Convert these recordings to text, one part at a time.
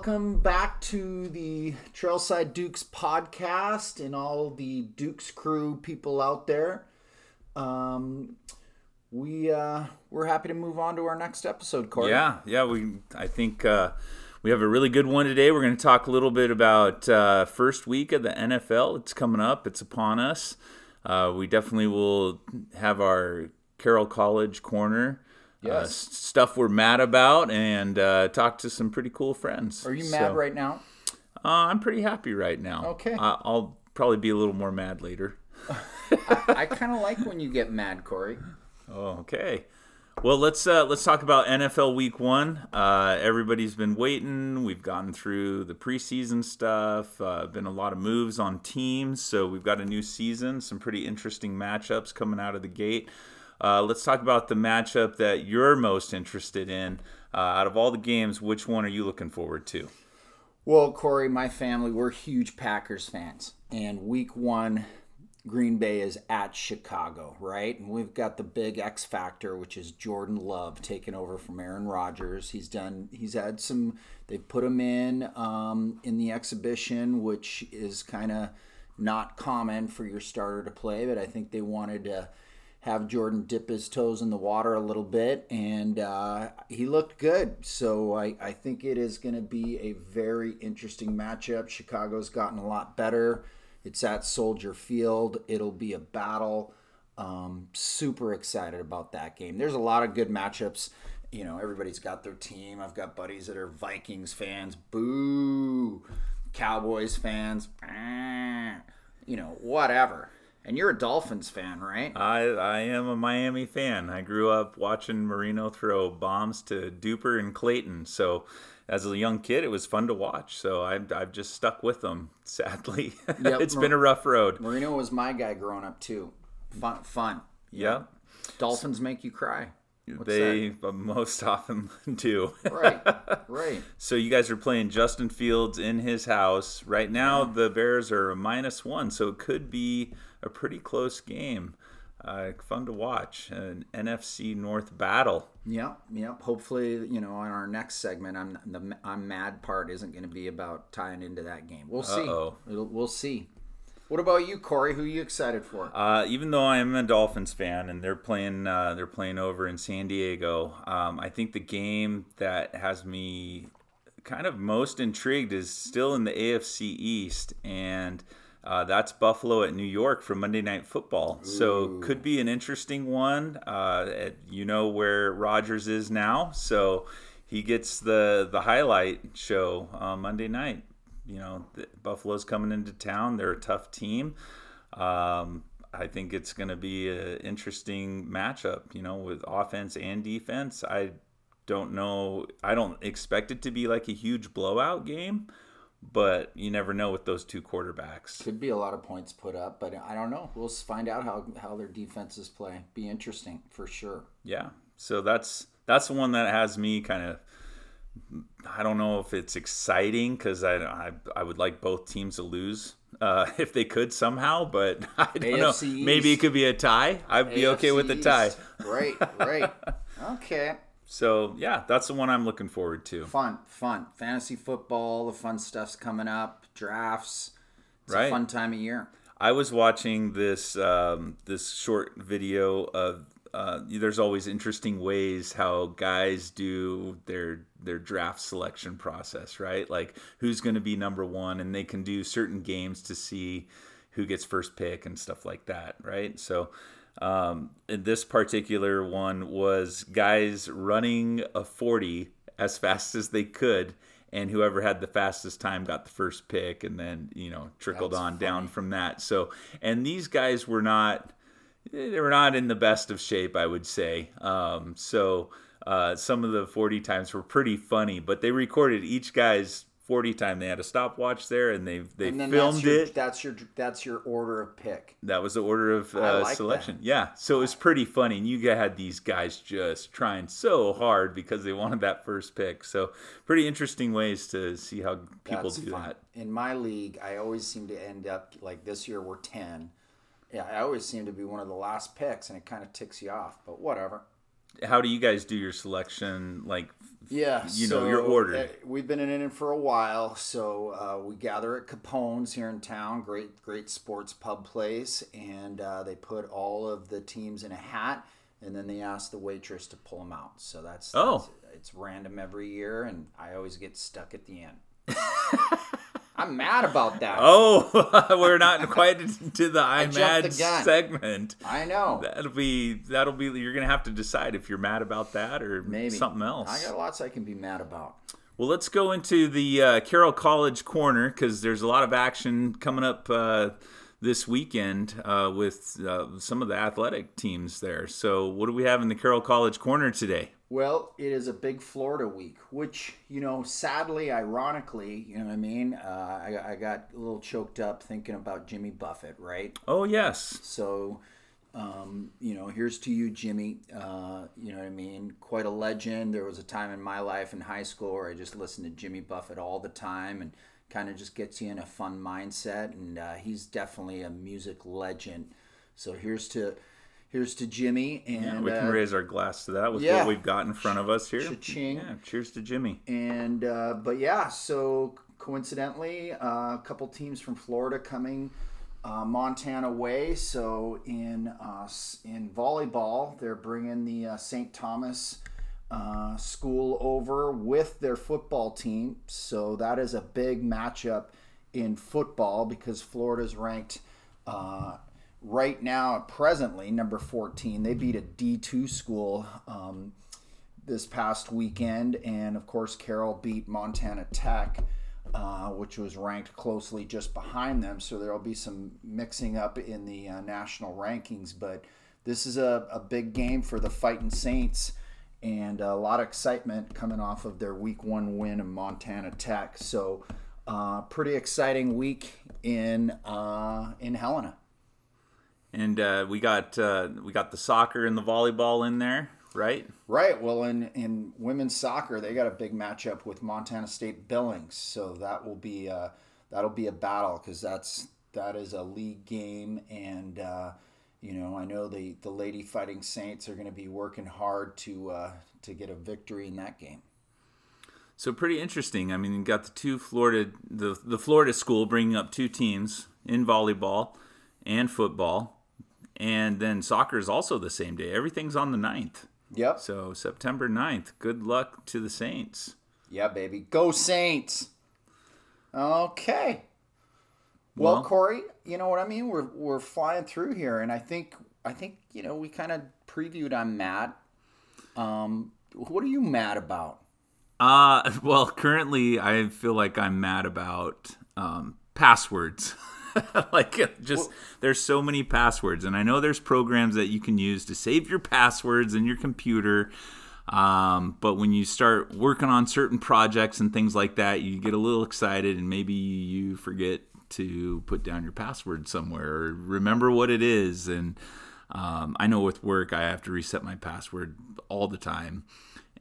welcome back to the Trailside Dukes podcast and all the Dukes crew people out there. Um, we uh, we're happy to move on to our next episode, Corey. Yeah, yeah. We I think uh, we have a really good one today. We're going to talk a little bit about uh, first week of the NFL. It's coming up. It's upon us. Uh, we definitely will have our Carroll College corner. Uh, stuff we're mad about and uh, talk to some pretty cool friends. Are you mad So, right now? Uh, I'm pretty happy right now. Okay. Uh, I'll probably be a little more mad later. I kind of like when you get mad, Corey. Oh, okay. Well, let's uh, let's talk about NFL Week One. Uh, everybody's been waiting. We've gotten through the preseason stuff. Uh, been a lot of moves on teams, so we've got a new season. Some pretty interesting matchups coming out of the gate. Uh, let's talk about the matchup that you're most interested in. Uh, out of all the games, which one are you looking forward to? Well, Corey, my family, we're huge Packers fans. And week one, Green Bay is at Chicago, right? And we've got the big X factor, which is Jordan Love taking over from Aaron Rodgers. He's done, he's had some, they've put him in um, in the exhibition, which is kind of not common for your starter to play, but I think they wanted to have Jordan dip his toes in the water a little bit, and uh, he looked good. So I, I think it is going to be a very interesting matchup. Chicago's gotten a lot better. It's at Soldier Field. It'll be a battle. Um, super excited about that game. There's a lot of good matchups. You know, everybody's got their team. I've got buddies that are Vikings fans. Boo. Cowboys fans. You know, whatever. And you're a Dolphins fan, right? I I am a Miami fan. I grew up watching Marino throw bombs to Duper and Clayton. So as a young kid, it was fun to watch. So I've I've just stuck with them. Sadly, Yep. it's been a rough road. Marino was my guy growing up too. Fun, fun. Yeah, Dolphins make you cry. What's they most often do. right, right. So you guys are playing Justin Fields in his house right now. The Bears are a minus one, so it could be a pretty close game. Uh, fun to watch an NFC North battle. Yep, yep. Hopefully, you know, on our next segment, I'm the I'm mad part isn't going to be about tying into that game. We'll see. Uh-oh. It'll, we'll see. What about you, Corey? Who are you excited for? Uh, even though I am a Dolphins fan and they're playing, uh, they're playing over in San Diego. Um, I think the game that has me kind of most intrigued is still in the AFC East, and uh, that's Buffalo at New York for Monday Night Football. So could be an interesting one. Uh, at- you know where Rodgers is now, so he gets the the highlight show on Monday night. You know, the, Buffalo's coming into town. They're a tough team. Um, I think it's going to be an interesting matchup, you know, with offense and defense. I don't know. I don't expect it to be like a huge blowout game, but you never know with those two quarterbacks. Could be a lot of points put up, but I don't know. We'll find out how how their defenses play. Be interesting for sure. Yeah. So that's that's the one that has me kind of. I don't know if it's exciting because I, I I would like both teams to lose uh, if they could somehow, but I don't know. AFC Maybe it could be a tie. I'd be okay with the AFC tie. East. Right, right. okay. So yeah, that's the one I'm looking forward to. Fun, fun. Fantasy football, the fun stuff's coming up. Drafts. It's a Right. fun time of year. I was watching this um, this short video of. Uh, there's always interesting ways how guys do their their draft selection process, right? Like who's going to be number one, and they can do certain games to see who gets first pick and stuff like that, right? So um, in this particular one was guys running a 40 as fast as they could, and whoever had the fastest time got the first pick, and then you know trickled That's on down from that. So, and these guys were not they were not in the best of shape, I would say. Um, so uh, some of the 40 times were pretty funny, but they recorded each guy's 40 time. They had a stopwatch there, and they they And filmed that's your, it. That's your that's your order of pick. That was the order of uh, like selection. Yeah, so it was pretty funny. And you had these guys just trying so hard because they wanted that first pick. So pretty interesting ways to see how people That's do fun. that. In my league, I always seem to end up like this year we're ten. Yeah, I always seem to be one of the last picks, and it kind of ticks you off. But whatever. How do you guys do your selection? Like, Yeah, you know, your order. uh, We've been in it for a while, so uh, we gather at Capone's here in town. Great, great sports pub place, and uh, they put all of the teams in a hat, and then they ask the waitress to pull them out. So that's Oh. that's- it's random every year, and I always get stuck at the end. I'm mad about that. oh, we're not quite to the I'm mad the segment. I know. That'll be that'll be. You're gonna have to decide if you're mad about that or Maybe something else. I got lots I can be mad about. Well, let's go into the uh, Carroll College corner because there's a lot of action coming up uh, this weekend uh, with uh, some of the athletic teams there. So, what do we have in the Carroll College corner today? Well, it is a big Florida week, which, you know, sadly, ironically, you know what I mean? Uh, I, I got a little choked up thinking about Jimmy Buffett, right? Oh, yes. So, um, you know, here's to you, Jimmy. Uh, you know what I mean? Quite a legend. There was a time in my life in high school where I just listened to Jimmy Buffett all the time and kind of just gets you in a fun mindset. And uh, he's definitely a music legend. So here's to here's to Jimmy. And we can uh, raise our glass to that with yeah. what we've got in front of us here. Cha-ching. Yeah, cheers to Jimmy. And uh, but yeah, so coincidentally, uh, a couple teams from Florida coming uh, Montana way. So in uh, in volleyball, they're bringing the uh, St. Thomas uh, school over with their football team. So that is a big matchup in football because Florida's ranked. Uh, Right now, presently, number 14, they beat a D2 school um, this past weekend, and of course, Carroll beat Montana Tech, uh, which was ranked closely just behind them. So there'll be some mixing up in the uh, national rankings, but this is a, a big game for the Fighting Saints, and a lot of excitement coming off of their Week One win in Montana Tech. So, uh, pretty exciting week in uh, in Helena. And uh, we got uh, we got the soccer and the volleyball in there, right? Right. Well, in in women's soccer, they got a big matchup with Montana State Billings, so that will be uh, that'll be a battle because that's that is a league game, and uh, you know I know the the Lady Fighting Saints are going to be working hard to uh, to get a victory in that game. So pretty interesting. I mean, you got the two Florida, the the Florida school bringing up two teams in volleyball and football, and then soccer is also the same day. Everything's on the 9th. Yep. So September 9th. Good luck to the Saints. Yeah, baby. Go Saints. Okay. Well, Well- Corey, you know what I mean? We're we're flying through here and I think I think, you know, we kind of previewed I'm mad. Um what are you mad about? Uh, well, currently I feel like I'm mad about um, passwords. like just there's so many passwords and I know there's programs that you can use to save your passwords in your computer. Um, but when you start working on certain projects and things like that, you get a little excited and maybe you forget to put down your password somewhere or remember what it is. And um, I know with work, I have to reset my password all the time.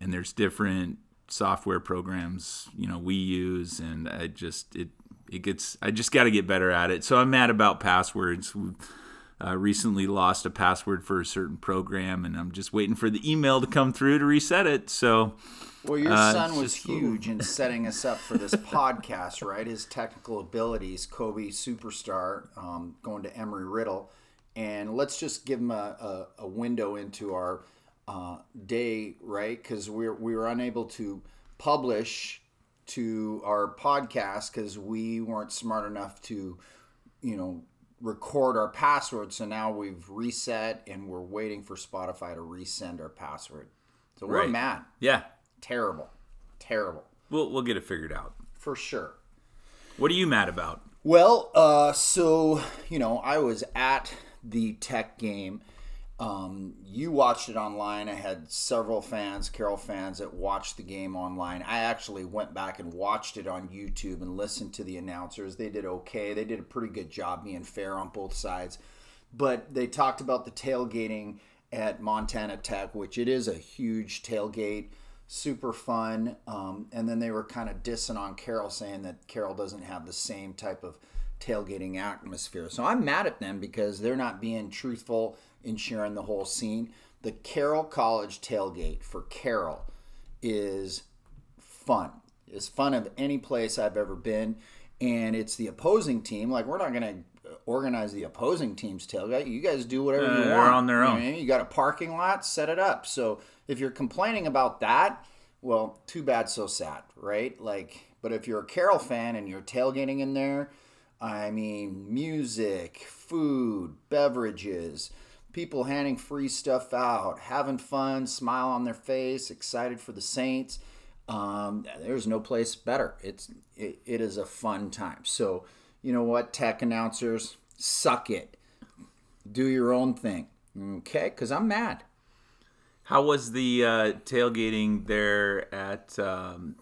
And there's different software programs, you know, we use. And I just, it, it gets, I just got to get better at it. So I'm mad about passwords. Uh, recently lost a password for a certain program, and I'm just waiting for the email to come through to reset it. So, Well, your Uh, son was just- huge in setting us up for this podcast, right? His technical abilities, Kobe superstar, um, going to Embry-Riddle, and let's just give him a, a, a window into our uh, day, right? Because we we were unable to publish to our podcast because we weren't smart enough to, you know, record our password. So now we've reset and we're waiting for Spotify to resend our password. So we're Right. mad yeah, terrible terrible we'll, we'll get it figured out. for sure What are you mad about? well uh so you know i was at the tech game um you watched it online. I had several fans Carroll fans that watched the game online. I actually went back and watched it on youtube and listened to the announcers. They did okay. They did a pretty good job being fair on both sides. But they talked about the tailgating at Montana Tech, which it is a huge tailgate, super fun. Um, and then they were kind of dissing on Carroll, saying that Carroll doesn't have the same type of tailgating atmosphere. So I'm mad at them because they're not being truthful in sharing the whole scene. the Carroll College tailgate for Carroll is fun. It's fun of any place I've ever been, and it's the opposing team. Like we're not going to organize the opposing team's tailgate. You guys do whatever Uh, you they're want. on their You know own. mean? You got a parking lot, set it up. So if you're complaining about that, well, too bad, so sad, right? Like, but if you're a Carroll fan and you're tailgating in there, I mean, music, food, beverages, people handing free stuff out, having fun, smile on their face, excited for the Saints. Um, there's no place better. It's it, it is a fun time. So you know what, tech announcers, suck it. Do your own thing, okay? Because I'm mad. How was the uh, tailgating there at um,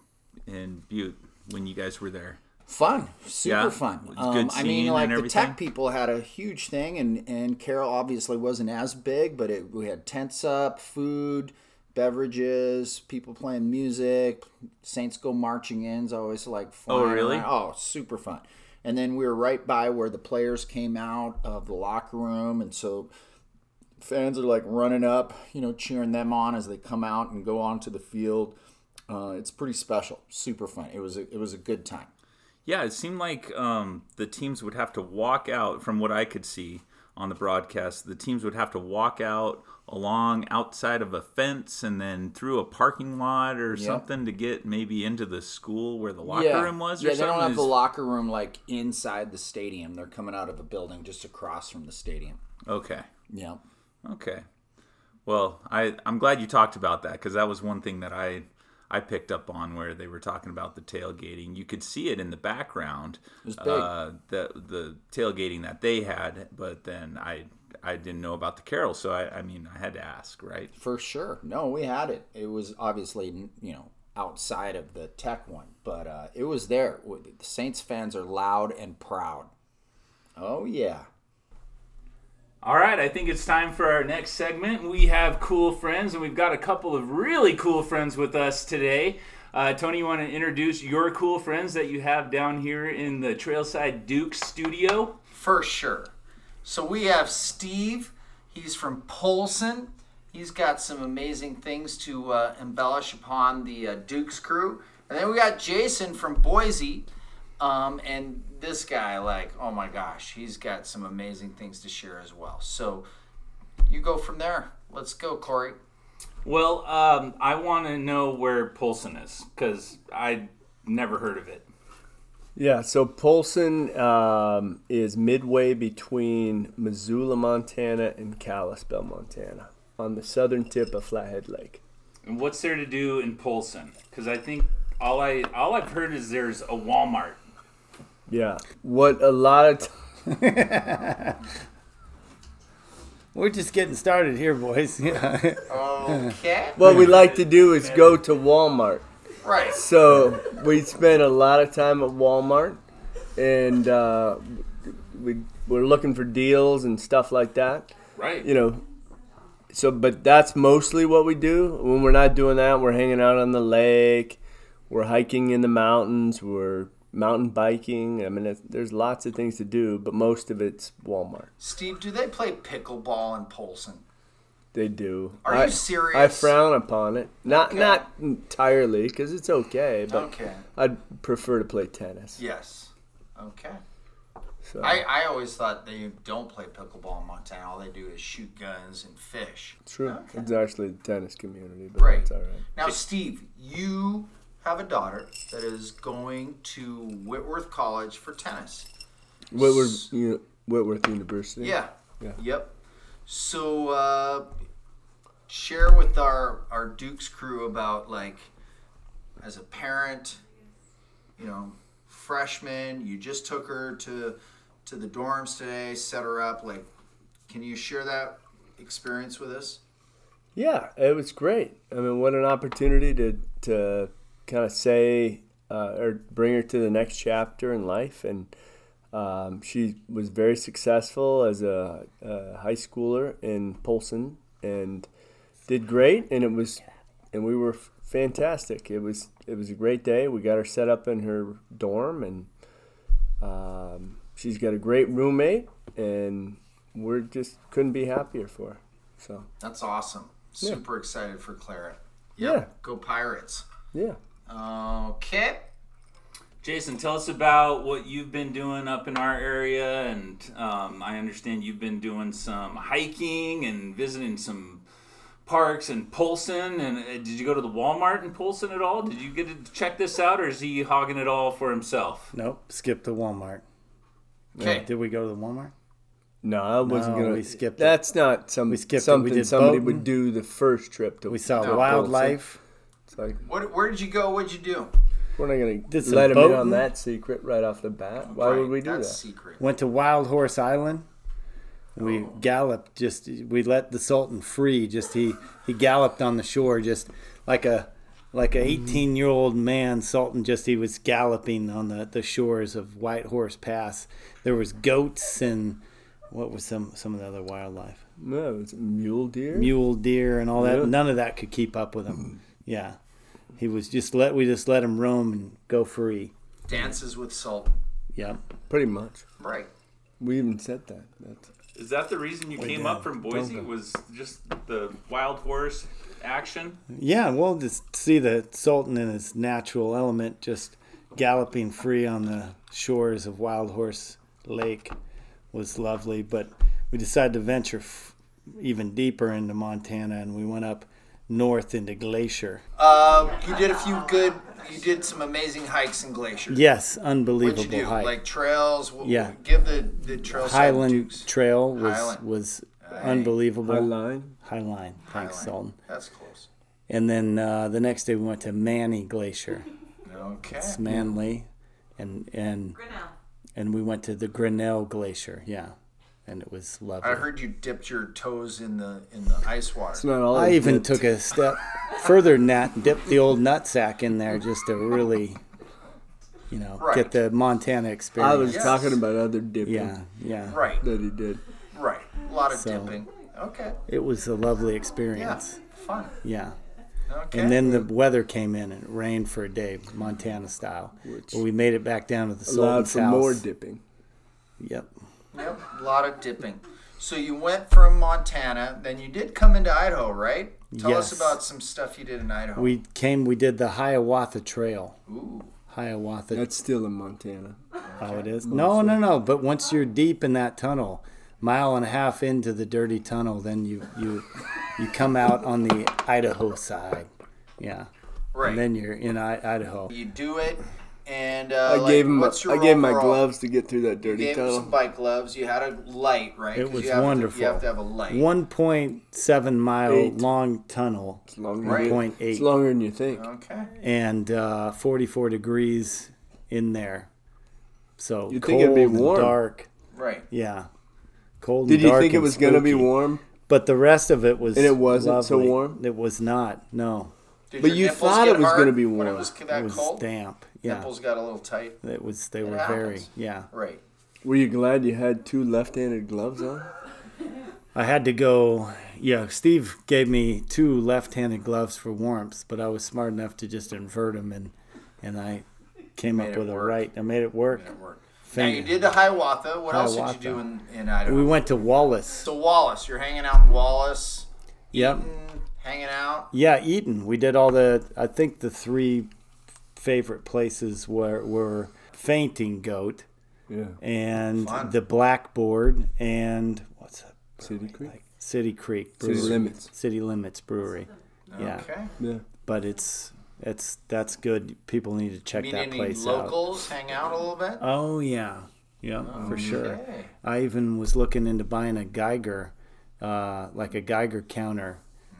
in Butte when you guys were there? Fun, super Yeah? fun. Um, I mean, like the tech people had a huge thing, and and Carroll obviously wasn't as big, but it, we had tents up, food, beverages, people playing music. Saints go marching in's always like flying really? around. Oh, super fun. And then we were right by where the players came out of the locker room, and so fans are like running up, you know, cheering them on as they come out and go onto the field. Uh, it's pretty special, super fun. It was a, it was a good time. Yeah, it seemed like um, the teams would have to walk out, from what I could see on the broadcast, the teams would have to walk out along outside of a fence and then through a parking lot or something to get maybe into the school where the locker room was yeah, they something. don't have the locker room like inside the stadium. They're coming out of a building just across from the stadium. okay. Yeah. Okay. Well, I I'm glad you talked about that because that was one thing that I I picked up on where they were talking about the tailgating. You could see it in the background. It was big. Uh, the the tailgating that they had, but then I I didn't know about the Carroll, so I I mean I had to ask, right? For sure. No, we had it. It was obviously, you know, outside of the tech one, but uh, it was there. The Saints fans are loud and proud. Oh, yeah. All right, I think it's time for our next segment. We have cool friends, and we've got a couple of really cool friends with us today. Uh, Tony, you want to introduce your cool friends that you have down here in the Trailside Duke studio? For sure. So we have Steve. He's from Polson. He's got some amazing things to uh, embellish upon the uh, Duke's crew. And then we got Jason from Boise. Um, and this guy, like, oh my gosh, he's got some amazing things to share as well. So you go from there. Let's go, Corey. Well, um, I want to know where Polson is because I never heard of it. Yeah, so Polson um, is midway between Missoula, Montana, and Kalispell, Montana, on the southern tip of Flathead Lake. And what's there to do in Polson? Because I think all I all I've heard is there's a Walmart. Yeah, what a lot of t- We're just getting started here, boys. Yeah. Okay. what we like to do is go to Walmart. right. So we spend a lot of time at Walmart, and uh, we we're looking for deals and stuff like that. Right. you know so but that's mostly what we do when we're not doing that we're hanging out on the lake we're hiking in the mountains we're mountain biking i mean there's lots of things to do but most of it's walmart Steve, do they play pickleball in Polson? they do Are I, you serious? i frown upon it not Okay. not entirely because it's okay but Okay. i'd prefer to play tennis Yes. Okay. so I, I always thought they don't play pickleball in Montana. All they do is shoot guns and fish. true Okay. it's actually the tennis community but Right. it's all right Now, Steve, you have a daughter that is going to Whitworth College for tennis. whitworth, you whitworth university Yeah. Yeah. Yep. So, uh, share with our our Duke's crew about like, as a parent, you know, freshman, you just took her to to the dorms today, set her up. Like, can you share that experience with us? Yeah, it was great. I mean, what an opportunity to to kind of say uh, or bring her to the next chapter in life, and um, she was very successful as a, a high schooler in Polson and did great. And it was, and we were fantastic. It was it was a great day. We got her set up in her dorm, and um, she's got a great roommate, and we're just couldn't be happier for her. So That's awesome. Super excited for Claret. Yeah. Go Pirates. yeah, Okay. Jason, tell us about what you've been doing up in our area, and um, I understand you've been doing some hiking and visiting some parks in Polson. And uh, did you go to the Walmart in Polson at all? Did you get to check this out, or is he hogging it all for himself? Nope. Skip the Walmart. Okay. Did we go to the Walmart? no, I wasn't No, gonna. we skipped it. That's not some We skipped it. something We did somebody boating. would do the first trip to. We saw No, wildlife. It's like What, where did you go? What'd you do? we're not gonna Did some let him in on that secret right off the bat. Why Right, would we do that's that? secret. Went to Wild Horse Island. We Oh. galloped. Just we let the Sultan free. Just he he galloped on the shore, just like a like a Mm-hmm. 18 year old man. Sultan just he was galloping on the the shores of White Horse Pass. There was goats and what was some some of the other wildlife, No, it's mule deer. mule deer and all that. Yeah. None of that could keep up with him. Yeah, he was just let we just let him roam and go free. Dances with Sultan. Yep. Pretty much. Right. We even said that. That's, Is that the reason you came did. up from Boise? Don't. Was just the wild horse action? Yeah, well, just see the Sultan in his natural element, just galloping free on the shores of Wild Horse Lake was lovely. But we decided to venture f- even deeper into Montana, and we went up north into Glacier. Uh, you did a few good. You did some amazing hikes in Glacier. Yes, What'd unbelievable you do? hike. Like trails? Wh- Yeah. Give the the trail Highland dukes. Trail was Highland. was Hey. unbelievable. high line. High line, thanks, Highland. Sultan. That's close. And then uh, the next day we went to Manny Glacier. Okay. It's Manly, and and Grinnell. and we went to the Grinnell Glacier. Yeah, and it was lovely. I heard you dipped your toes in the in the ice water. It's not all. I even did. took a step further than that, and dipped the old nutsack in there just to really, you know, Right. get the Montana experience. I was Yes. talking about other dipping yeah, yeah. Right. that he did. Right. A lot of So- dipping. Okay. It was a lovely experience. Yeah. experience. Fun. Yeah. Okay. And then the weather came in and it rained for a day, Montana style. but we made it back down to the Allowed for house. more dipping. Yep. Yep. A lot of dipping. So you went from Montana, then you did come into Idaho, right? Tell us about some stuff you did in Idaho. We came. We did the Hiawatha Trail. Ooh. Hiawatha That's still in Montana. Oh, it is. No, no, no. But once you're deep in that tunnel, mile and a half into the dirty tunnel, then you you you come out on the Idaho side. Yeah, Right. and then you're in I- Idaho. you do it, and uh, I like, gave him. What's your I gave him my gloves to get through that You dirty gave him tunnel. some bike gloves. You had a light, right? It 'Cause was you have to- wonderful. you have to have a light. 1.7 mile Eight. long tunnel, It's longer. Right. Than, it's longer than you think. Okay. and uh, 44 degrees in there. So You'd cold think it'd be and warm. dark. Right. Yeah, cold. Did and you think it and was gonna be warm? But the rest of it was And it wasn't so warm? It was not. No, Did But you thought it was gonna be when it warm. was that it was cold. damp. Yeah, Nipples got a little tight. it was. They It were very. Yeah, Right. Were you glad you had two left-handed gloves on? I had to go. Yeah, Steve gave me two left-handed gloves for warmth, but I was smart enough to just invert them, and and I came up it with a right. I made it work. That worked. Now you did the Hiawatha. What else did you do in, in Idaho? We went to Wallace. So Wallace, you're hanging out in Wallace, Yep. mm, hanging out. Yeah, Eaton. We did all the. I think the three favorite places were were Fainting Goat Yeah. and Fun. the Blackboard and what's that? City Creek. Like City Creek City Limits. City Limits Brewery. Yeah, Okay. Yeah. but it's it's that's good. People need to check Meet that any place out. locals? Hang out a little bit. Oh yeah, yeah, for sure. Okay. I even was looking into buying a Geiger, uh, like a Geiger counter,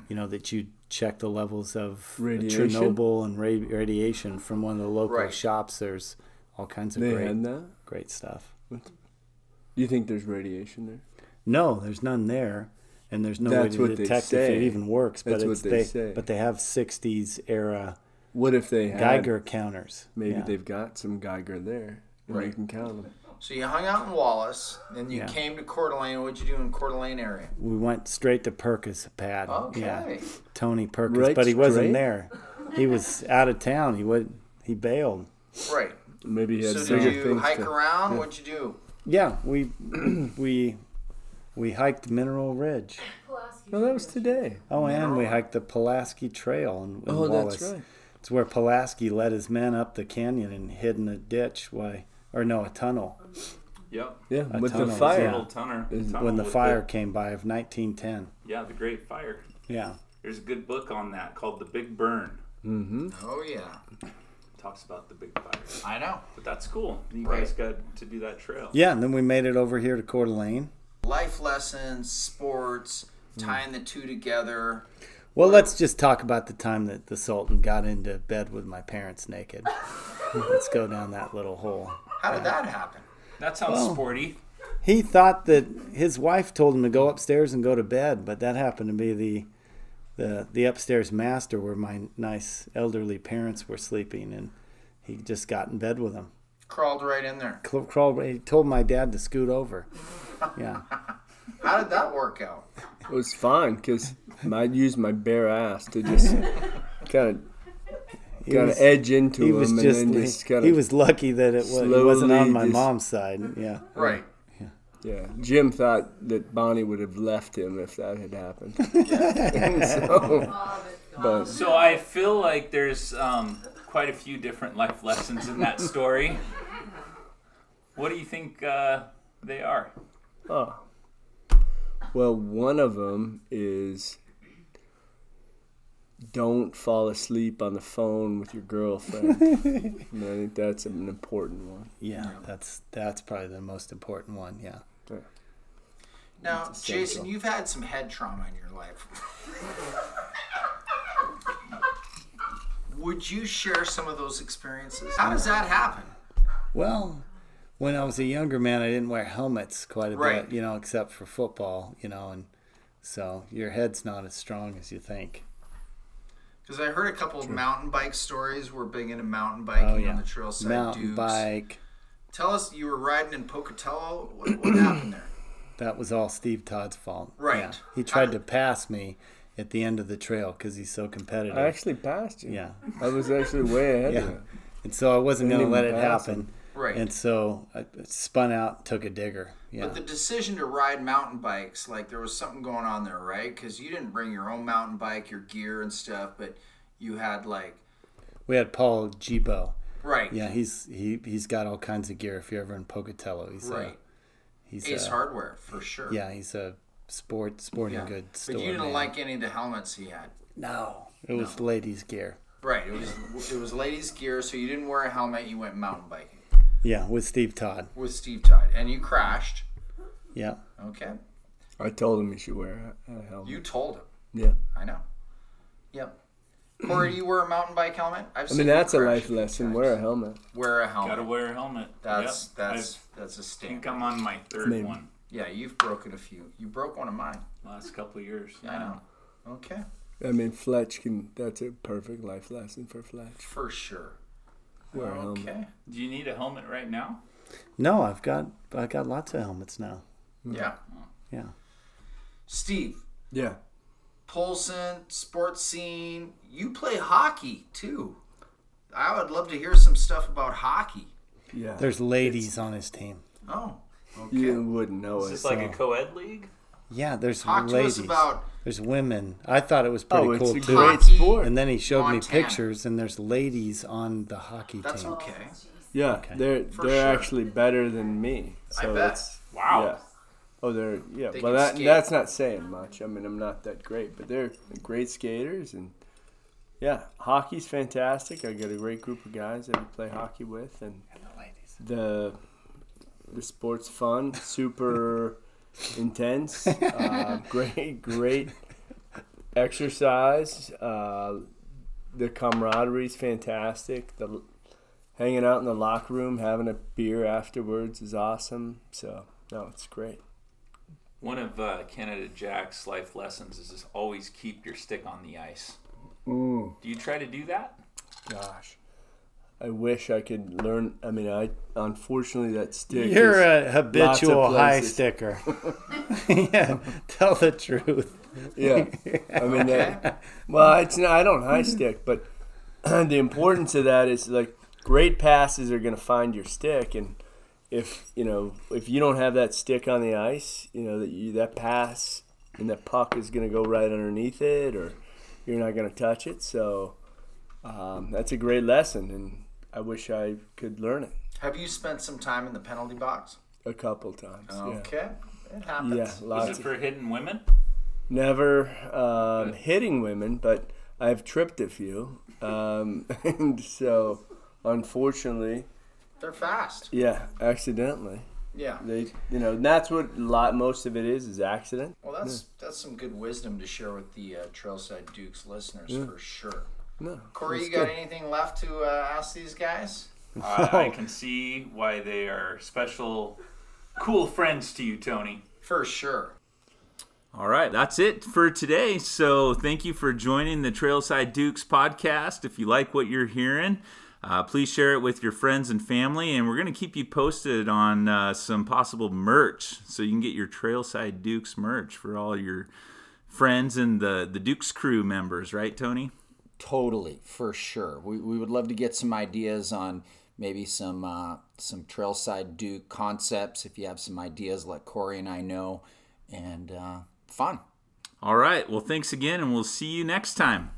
you know, that you check the levels of Radiation? Chernobyl and ra- radiation from one of the local Right. shops. There's all kinds of They great, had that. great stuff. You think there's radiation there? No, there's none there, and there's no That's way what to detect if it even works. That's but what it's they they, say. but they have '60s era What if they had? Geiger counters. Maybe Yeah. they've got some Geiger there. And You can count them. So you hung out in Wallace, then you Yeah. came to Coeur d'Alene. What'd you do in Coeur d'Alene area? We went straight to Perkins pad. Okay. Yeah. Tony Perkins, Right but he wasn't there. He was out of town. He would he bailed. Right. Maybe he had So did you things hike to- around? yeah. What'd you do? Yeah, we we we hiked Mineral Ridge. Pulaski No, that was today. Oh, and we hiked the Pulaski Trail in, in Oh, Wallace. that's right. It's where Pulaski led his men up the canyon and hid in a ditch. Why, or no, a tunnel Yep. Yeah, A with the tunnel, fire. yeah. Little tunnel. When the with fire came by of 1910. yeah, the Great Fire. Yeah. There's a good book on that called The Big Burn. Mm-hmm. Oh yeah, Talks about the big fire. I know. But that's cool. You Right. guys got to do that trail. Yeah, and then we made it over here to Coeur d'Alene. Life lessons, sports, tying the two together. Well, let's just talk about the time that the Sultan got into bed with my parents naked. let's go down that little hole. How did that happen? That sounds Well- sporty. He thought that his wife told him to go upstairs and go to bed, but that happened to be the the the upstairs master where my nice elderly parents were sleeping, and he just got in bed with them. Crawled right in there. Cl- Crawled. He told my dad to scoot over. Yeah. How did that work out? It was fine because I'd use my bare ass to just kind of He kind of was- edge into He him was and just, then just he, kind he was lucky that it, was, it wasn't on my just- mom's side. Yeah. Right. yeah. Yeah. Jim thought that Bonnie would have left him if that had happened. So, but So I feel like there's um, quite a few different life lessons in that story. What do you think uh, they are? oh, well, one of them is don't fall asleep on the phone with your girlfriend. and I think that's an important one. Yeah, that's that's probably the most important one. Yeah. Now, Jason, you've had some head trauma in your life. Would you share some of those experiences? How does that happen? Well, when I was a younger man, I didn't wear helmets quite a Right. bit, you know, except for football, you know, and so your head's not as strong as you think. Because I heard a couple of mountain bike stories. We're big into mountain biking Oh yeah, on the trailside mountain Dukes. bike. Tell us, you were riding in Pocatello. What, what happened there? That was all Steve Todd's fault. Right. Yeah. He tried to pass me at the end of the trail because he's so competitive. I actually passed you. yeah. I was actually way ahead Yeah. of. And so I wasn't going to let it pass happen. Right. And so I spun out, took a digger. Yeah. But the decision to ride mountain bikes, like there was something going on there, right? Because you didn't bring your own mountain bike, your gear and stuff, but you had like, we had Paul Gibo. right, Yeah, he's he he's got all kinds of gear. If you're ever in Pocatello, he's right. uh, he's Ace uh, Hardware for sure. Yeah, he's a sport sporting Yeah. goods. But you didn't man. like any of the helmets he had. No, it was ladies' gear. Right. It was it was ladies' gear, so you didn't wear a helmet. You went mountain biking Yeah, with Steve Todd. with Steve Todd, and you crashed. Yeah, Okay. I told him he should wear a, a helmet. You told him. yeah. I know. Yep. Corey, do you wear a mountain bike helmet? I've I seen mean, that's a life lesson. times. Wear a helmet. Wear a helmet. Gotta wear a helmet. That's Yep. that's that's a I stand. think I'm on my third Maybe. one Yeah, you've broken a few. You broke one of mine. last couple of years. I know. Okay. I mean, Fletch can. That's a perfect life lesson for Fletch. For sure. Wear a helmet. Okay. Do you need a helmet right now? no, I've got I've got lots of helmets now. Yeah. Yeah, Steve, Yeah. Polson, sports scene. You play hockey too. I would love to hear some stuff about hockey. Yeah. there's ladies on his team. Oh. Okay. You wouldn't know Is it. this like a so- co-ed league? Yeah, there's Talk to ladies. us about there's women. I thought it was oh, pretty oh, it's cool a too. great Hockey. sport. And then he showed me pictures, and there's ladies on the hockey that's team. okay. Oh, yeah, Okay. they're For they're sure. actually better than me. I bet. Wow. Yeah. Oh, they're yeah. They well, that skate. that's not saying much. I mean, I'm not that great, but they're great skaters, and yeah, hockey's fantastic. I got a great group of guys that we play hockey with, and the ladies. the sport's fun, super intense, uh, great, great exercise. Uh, the is fantastic. The hanging out in the locker room, having a beer afterwards is awesome. So no, it's great. One of uh, Canada Jack's life lessons is just always keep your stick on the ice. Mm. Do you try to do that? Gosh, I wish I could learn. I mean, I unfortunately that stick. You're a habitual high sticker. yeah, tell the truth. yeah. I mean, that, well, it's not. I don't high stick, but the importance of that is like great passes are going to find your stick, and if you know if you don't have that stick on the ice, you know that you that pass and that puck is going to go right underneath it, or you're not going to touch it. So um, that's a great lesson, and I wish I could learn it Have you spent some time in the penalty box? a couple times. Okay, it Yeah, happens. yeah Was lots. it Of, for hidden women? never um, hitting women, but I've tripped a few, um, and so unfortunately, They're fast. yeah, accidentally. Yeah. They, you know, and that's what a lot most of it is is accident. Well, that's that's some good wisdom to share with the uh, Trailside Dukes listeners for sure. No, Corey, you got good. anything left to uh, ask these guys? Uh, I can see why they are special, cool friends to you, Tony. For sure. All right, that's it for today. So thank you for joining the Trailside Dukes podcast. If you like what you're hearing, uh, please share it with your friends and family. And we're going to keep you posted on uh, some possible merch so you can get your Trailside Dukes merch for all your friends and the, the Dukes crew members, right, Tony? Totally, for sure. We, we would love to get some ideas on maybe some uh, some Trailside Duke concepts. If you have some ideas, let Corey and I know. And uh, fun. All right, well, thanks again, and we'll see you next time.